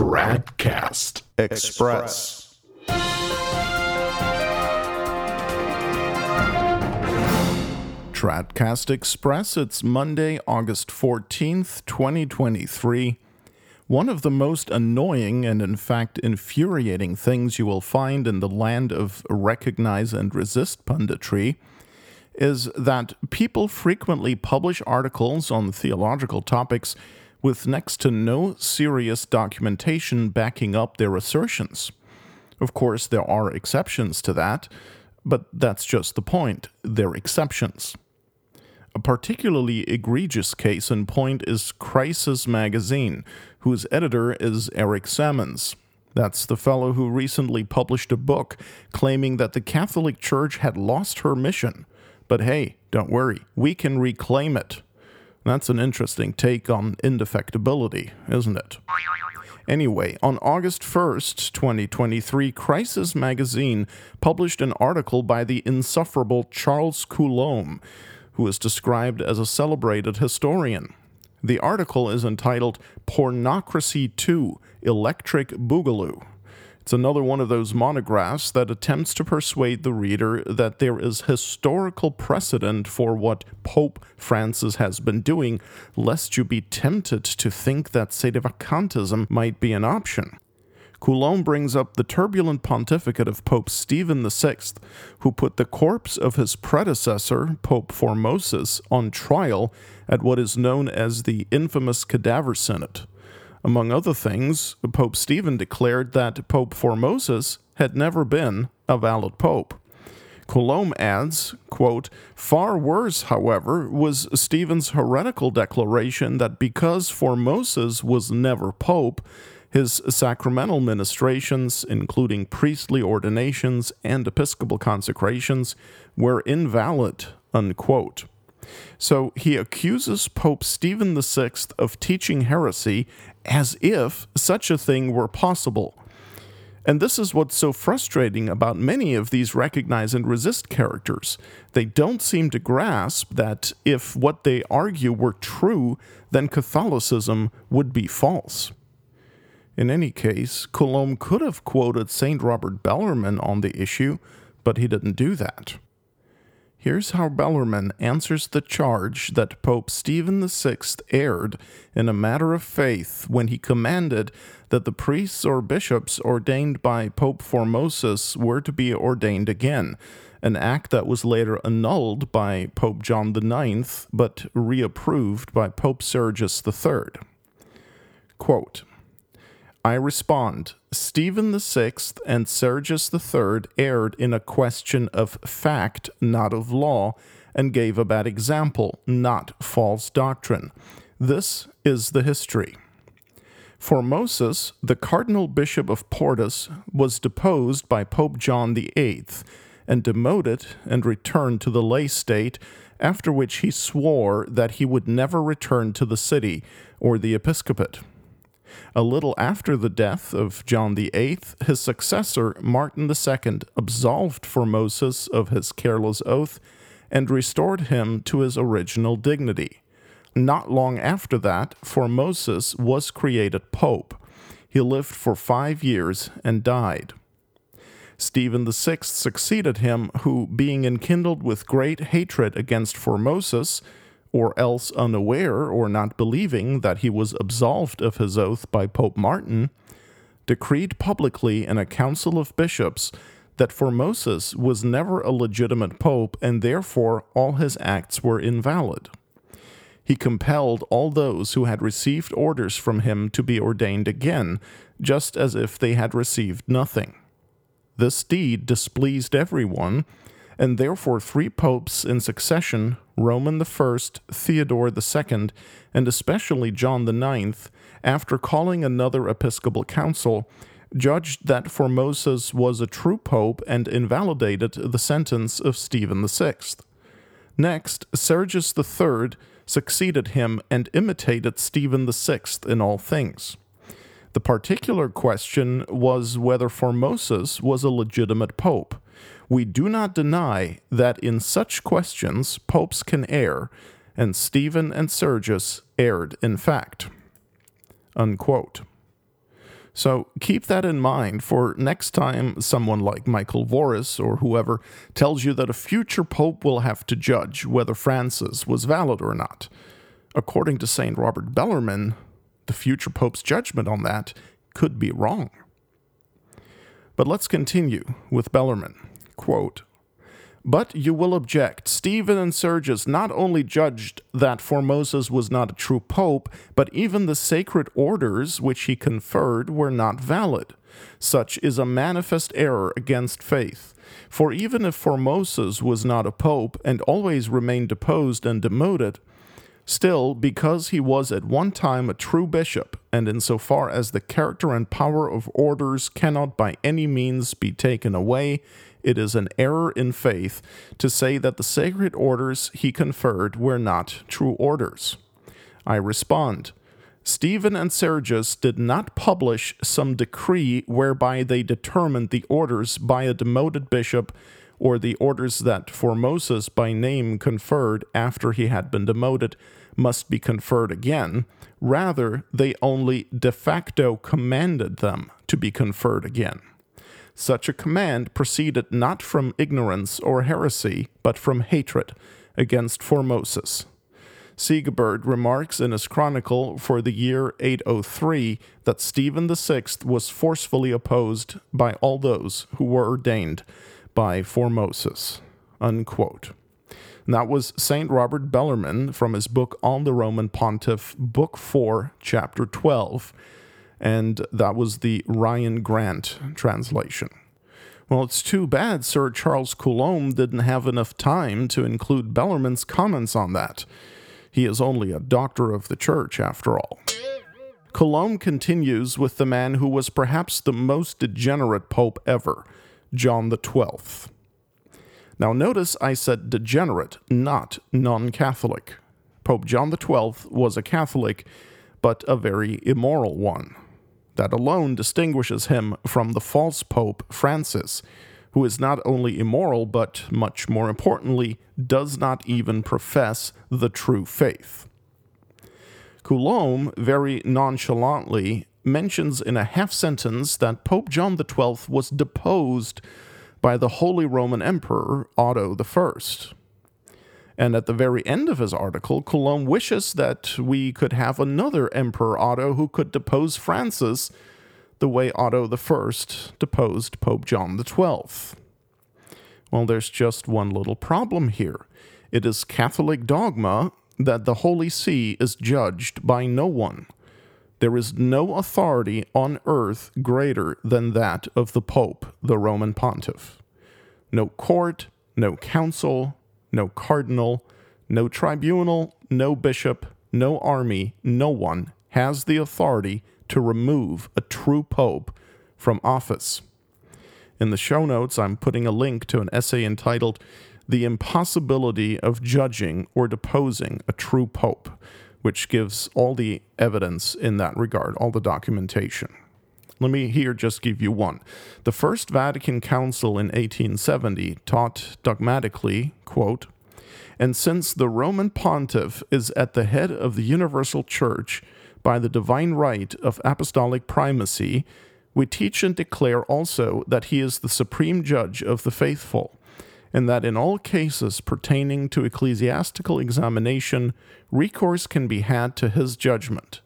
Tradcast Express. Tradcast Express. It's Monday, August 14th, 2023. One of the most annoying and, in fact, infuriating things you will find in the land of recognize and resist punditry is that people frequently publish articles on theological topics with next to no serious documentation backing up their assertions. Of course, there are exceptions to that, but that's just the point. They're exceptions. A particularly egregious case in point is Crisis Magazine, whose editor is Eric Sammons. That's the fellow who recently published a book claiming that the Catholic Church had lost her mission. But hey, don't worry, we can reclaim it. That's an interesting take on indefectibility, isn't it? Anyway, on August 1st, 2023, Crisis Magazine published an article by the insufferable Charles Coulombe who is described as a celebrated historian. The article is entitled Pornocracy 2 Electric Boogaloo. It's another one of those monographs that attempts to persuade the reader that there is historical precedent for what Pope Francis has been doing, lest you be tempted to think that sedevacantism might be an option. Coulombe brings up the turbulent pontificate of Pope Stephen VI, who put the corpse of his predecessor, Pope Formosus, on trial at what is known as the infamous Cadaver Synod. Among other things, Pope Stephen declared that Pope Formosus had never been a valid pope. Coulombe adds, quote, Far worse, however, was Stephen's heretical declaration that because Formosus was never pope, his sacramental ministrations, including priestly ordinations and episcopal consecrations, were invalid. Unquote. So he accuses Pope Stephen VI of teaching heresy as if such a thing were possible. And this is what's so frustrating about many of these recognize and resist characters. They don't seem to grasp that if what they argue were true, then Catholicism would be false. In any case, Coulombe could have quoted St. Robert Bellarmine on the issue, but he didn't do that. Here's how Bellarmine answers the charge that Pope Stephen VI erred in a matter of faith when he commanded that the priests or bishops ordained by Pope Formosus were to be ordained again, an act that was later annulled by Pope John IX but reapproved by Pope Sergius III. Quote, I respond Stephen VI and Sergius III erred in a question of fact, not of law, and gave a bad example, not false doctrine. This is the history. Formosus, the cardinal bishop of Portus, was deposed by Pope John VIII and demoted and returned to the lay state, after which he swore that he would never return to the city or the episcopate. A little after the death of John VIII, his successor, Martin II, absolved Formosus of his careless oath and restored him to his original dignity. Not long after that, Formosus was created pope. He lived for five years and died. Stephen VI succeeded him, who, being enkindled with great hatred against Formosus, or else unaware or not believing that he was absolved of his oath by Pope Martin, decreed publicly in a council of bishops that Formosus was never a legitimate pope and therefore all his acts were invalid. He compelled all those who had received orders from him to be ordained again, just as if they had received nothing. This deed displeased everyone, and therefore three popes in succession, Roman I, Theodore II, and especially John IX, after calling another episcopal council, judged that Formosus was a true pope and invalidated the sentence of Stephen VI. Next, Sergius III succeeded him and imitated Stephen VI in all things. The particular question was whether Formosus was a legitimate pope, we do not deny that in such questions popes can err, and Stephen and Sergius erred in fact. Unquote. So keep that in mind for next time someone like Michael Voris or whoever tells you that a future pope will have to judge whether Francis was valid or not. According to St. Robert Bellarmine, the future pope's judgment on that could be wrong. But let's continue with Bellarmine. Quote, but you will object. Stephen and Sergius not only judged that Formosus was not a true pope, but even the sacred orders which he conferred were not valid. Such is a manifest error against faith. For even if Formosus was not a pope and always remained deposed and demoted, Still, because he was at one time a true bishop, and in so far as the character and power of orders cannot by any means be taken away, it is an error in faith to say that the sacred orders he conferred were not true orders. I respond. Stephen and Sergius did not publish some decree whereby they determined the orders by a demoted bishop or the orders that Formosus by name conferred after he had been demoted must be conferred again. Rather, they only de facto commanded them to be conferred again. Such a command proceeded not from ignorance or heresy, but from hatred against Formosus. Sigebert remarks in his chronicle for the year 803 that Stephen VI was forcefully opposed by all those who were ordained by Formosus. Unquote. And that was St. Robert Bellarmine from his book On the Roman Pontiff, Book 4, Chapter 12. And that was the Ryan Grant translation. Well, it's too bad Sir Charles Coulombe didn't have enough time to include Bellarmine's comments on that. He is only a doctor of the church, after all. Coulombe continues with the man who was perhaps the most degenerate pope ever, John the Twelfth. Now, notice I said degenerate, not non Catholic. Pope John XII was a Catholic, but a very immoral one. That alone distinguishes him from the false Pope Francis, who is not only immoral, but much more importantly, does not even profess the true faith. Coulombe very nonchalantly mentions in a half sentence that Pope John XII was deposed by the Holy Roman Emperor Otto I. And at the very end of his article, Coulombe wishes that we could have another Emperor Otto who could depose Francis the way Otto I deposed Pope John XII. Well, there's just one little problem here. It is Catholic dogma that the Holy See is judged by no one. There is no authority on earth greater than that of the Pope, the Roman Pontiff. No court, no council, no cardinal, no tribunal, no bishop, no army, no one has the authority to remove a true pope from office. In the show notes, I'm putting a link to an essay entitled The Impossibility of Judging or Deposing a True Pope which gives all the evidence in that regard, all the documentation. Let me here just give you one. The First Vatican Council in 1870 taught dogmatically, quote, and since the Roman pontiff is at the head of the universal church by the divine right of apostolic primacy, we teach and declare also that he is the supreme judge of the faithful and that in all cases pertaining to ecclesiastical examination, recourse can be had to his judgment.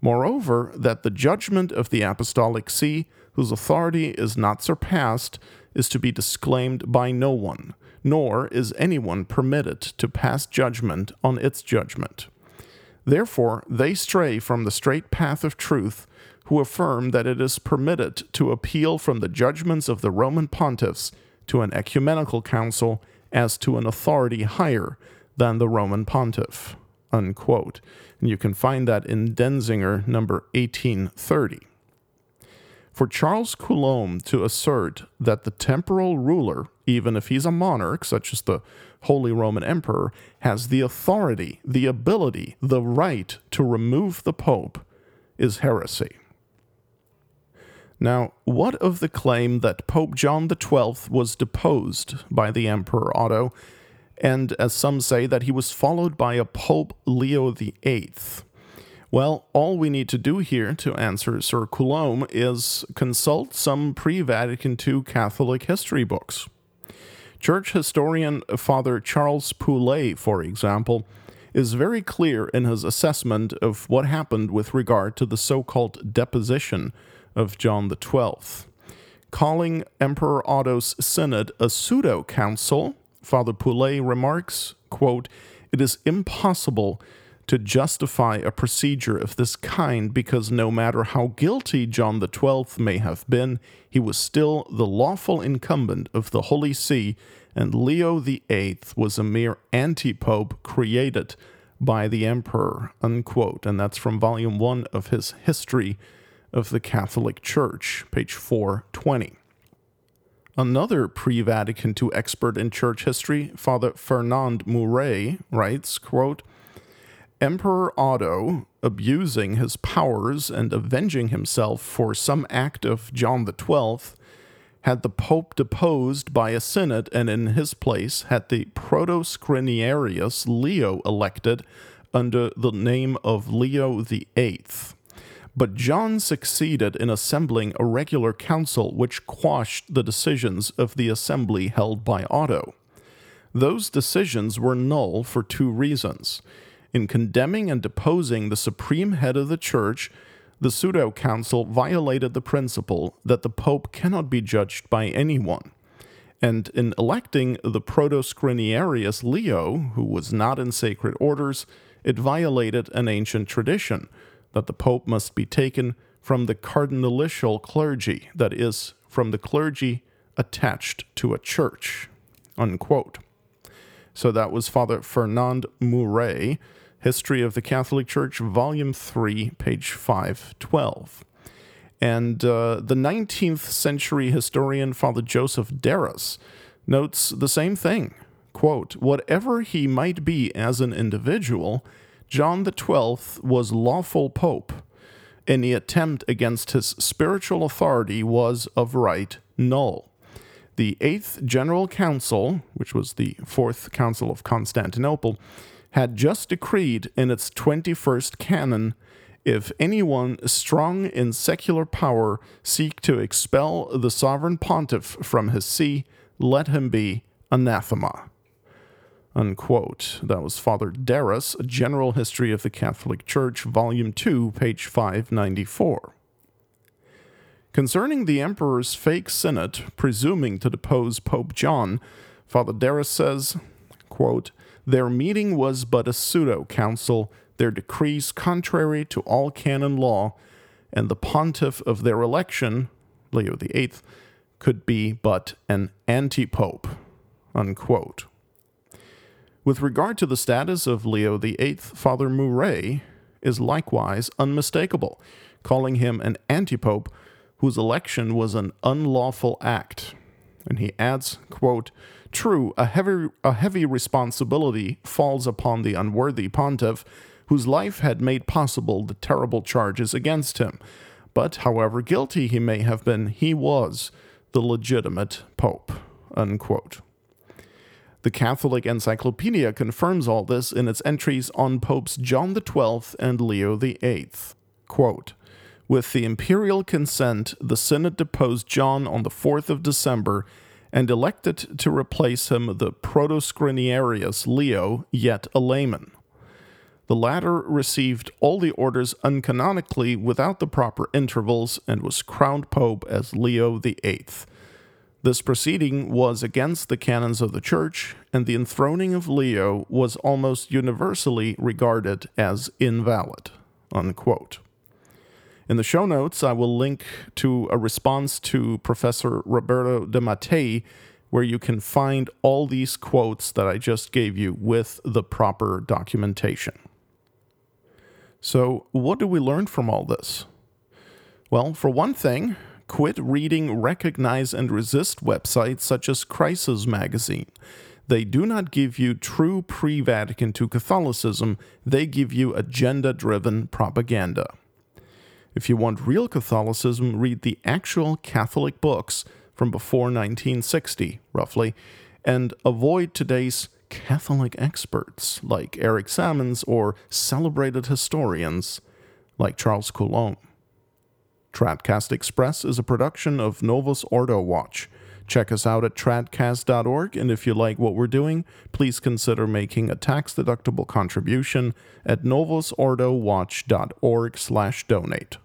Moreover, that the judgment of the Apostolic See, whose authority is not surpassed, is to be disclaimed by no one, nor is anyone permitted to pass judgment on its judgment. Therefore, they stray from the straight path of truth who affirm that it is permitted to appeal from the judgments of the Roman pontiffs to an ecumenical council as to an authority higher than the Roman pontiff. Unquote. And you can find that in Denzinger number 1830. For Charles Coulombe to assert that the temporal ruler, even if he's a monarch, such as the Holy Roman Emperor, has the authority, the ability, the right to remove the Pope is heresy. Now, what of the claim that Pope John XII was deposed by the Emperor Otto, and as some say, that he was followed by a Pope Leo VIII? Well, all we need to do here to answer Sir Coulombe is consult some pre Vatican II Catholic history books. Church historian Father Charles Poulet, for example, is very clear in his assessment of what happened with regard to the so called deposition of John the Twelfth. Calling Emperor Otto's synod a pseudo council, Father Poulet remarks, quote, It is impossible to justify a procedure of this kind because no matter how guilty John Twelfth may have been, he was still the lawful incumbent of the Holy See, and Leo Eighth was a mere anti-pope created by the emperor. Unquote. And that's from volume one of his History of the Catholic Church, page 420. Another pre Vatican II expert in church history, Father Fernand Mouret, writes, quote, Emperor Otto, abusing his powers and avenging himself for some act of John Twelfth, had the Pope deposed by a synod, and in his place had the Protoscriniarius Leo elected under the name of Leo Eighth. But John succeeded in assembling a regular council which quashed the decisions of the assembly held by Otto. Those decisions were null for two reasons in condemning and deposing the supreme head of the church, the pseudo council violated the principle that the pope cannot be judged by anyone. And in electing the Protoscriniarius Leo, who was not in sacred orders, it violated an ancient tradition that the pope must be taken from the cardinalitial clergy, that is, from the clergy attached to a church. Unquote. So that was Father Fernand Mouret, History of the Catholic Church, Volume 3, page 512. And uh, the 19th century historian Father Joseph Darras notes the same thing. Quote, Whatever he might be as an individual, John the Twelfth was lawful pope. Any attempt against his spiritual authority was of right null. The Eighth General Council, which was the Fourth Council of Constantinople, had just decreed in its 21st canon if anyone strong in secular power seek to expel the sovereign pontiff from his see, let him be anathema. Unquote. That was Father Darras, General History of the Catholic Church, Volume 2, page 594. Concerning the Emperor's fake synod presuming to depose Pope John, Father Darras says, quote, their meeting was but a pseudo council, their decrees contrary to all canon law, and the pontiff of their election, Leo VIII, could be but an anti pope. Unquote. With regard to the status of Leo VIII, Father Mouret is likewise unmistakable, calling him an antipope whose election was an unlawful act. And he adds, quote, True, a heavy, a heavy responsibility falls upon the unworthy pontiff, whose life had made possible the terrible charges against him. But however guilty he may have been, he was the legitimate pope. Unquote. The Catholic Encyclopedia confirms all this in its entries on Popes John XII and Leo VIII. Quote, With the imperial consent, the Synod deposed John on the 4th of December and elected to replace him the Protoscriniarius Leo, yet a layman. The latter received all the orders uncanonically without the proper intervals and was crowned pope as Leo VIII. This proceeding was against the canons of the Church, and the enthroning of Leo was almost universally regarded as invalid. Unquote. In the show notes, I will link to a response to Professor Roberto de Mattei, where you can find all these quotes that I just gave you with the proper documentation. So, what do we learn from all this? Well, for one thing, quit reading Recognize and Resist websites such as Crisis Magazine. They do not give you true pre Vatican II Catholicism, they give you agenda driven propaganda. If you want real Catholicism, read the actual Catholic books from before 1960, roughly, and avoid today's Catholic experts like Eric Sammons or celebrated historians like Charles Coulombe. Tradcast Express is a production of Novus Ordo Watch. Check us out at tradcast.org, and if you like what we're doing, please consider making a tax-deductible contribution at novusordowatch.org slash donate.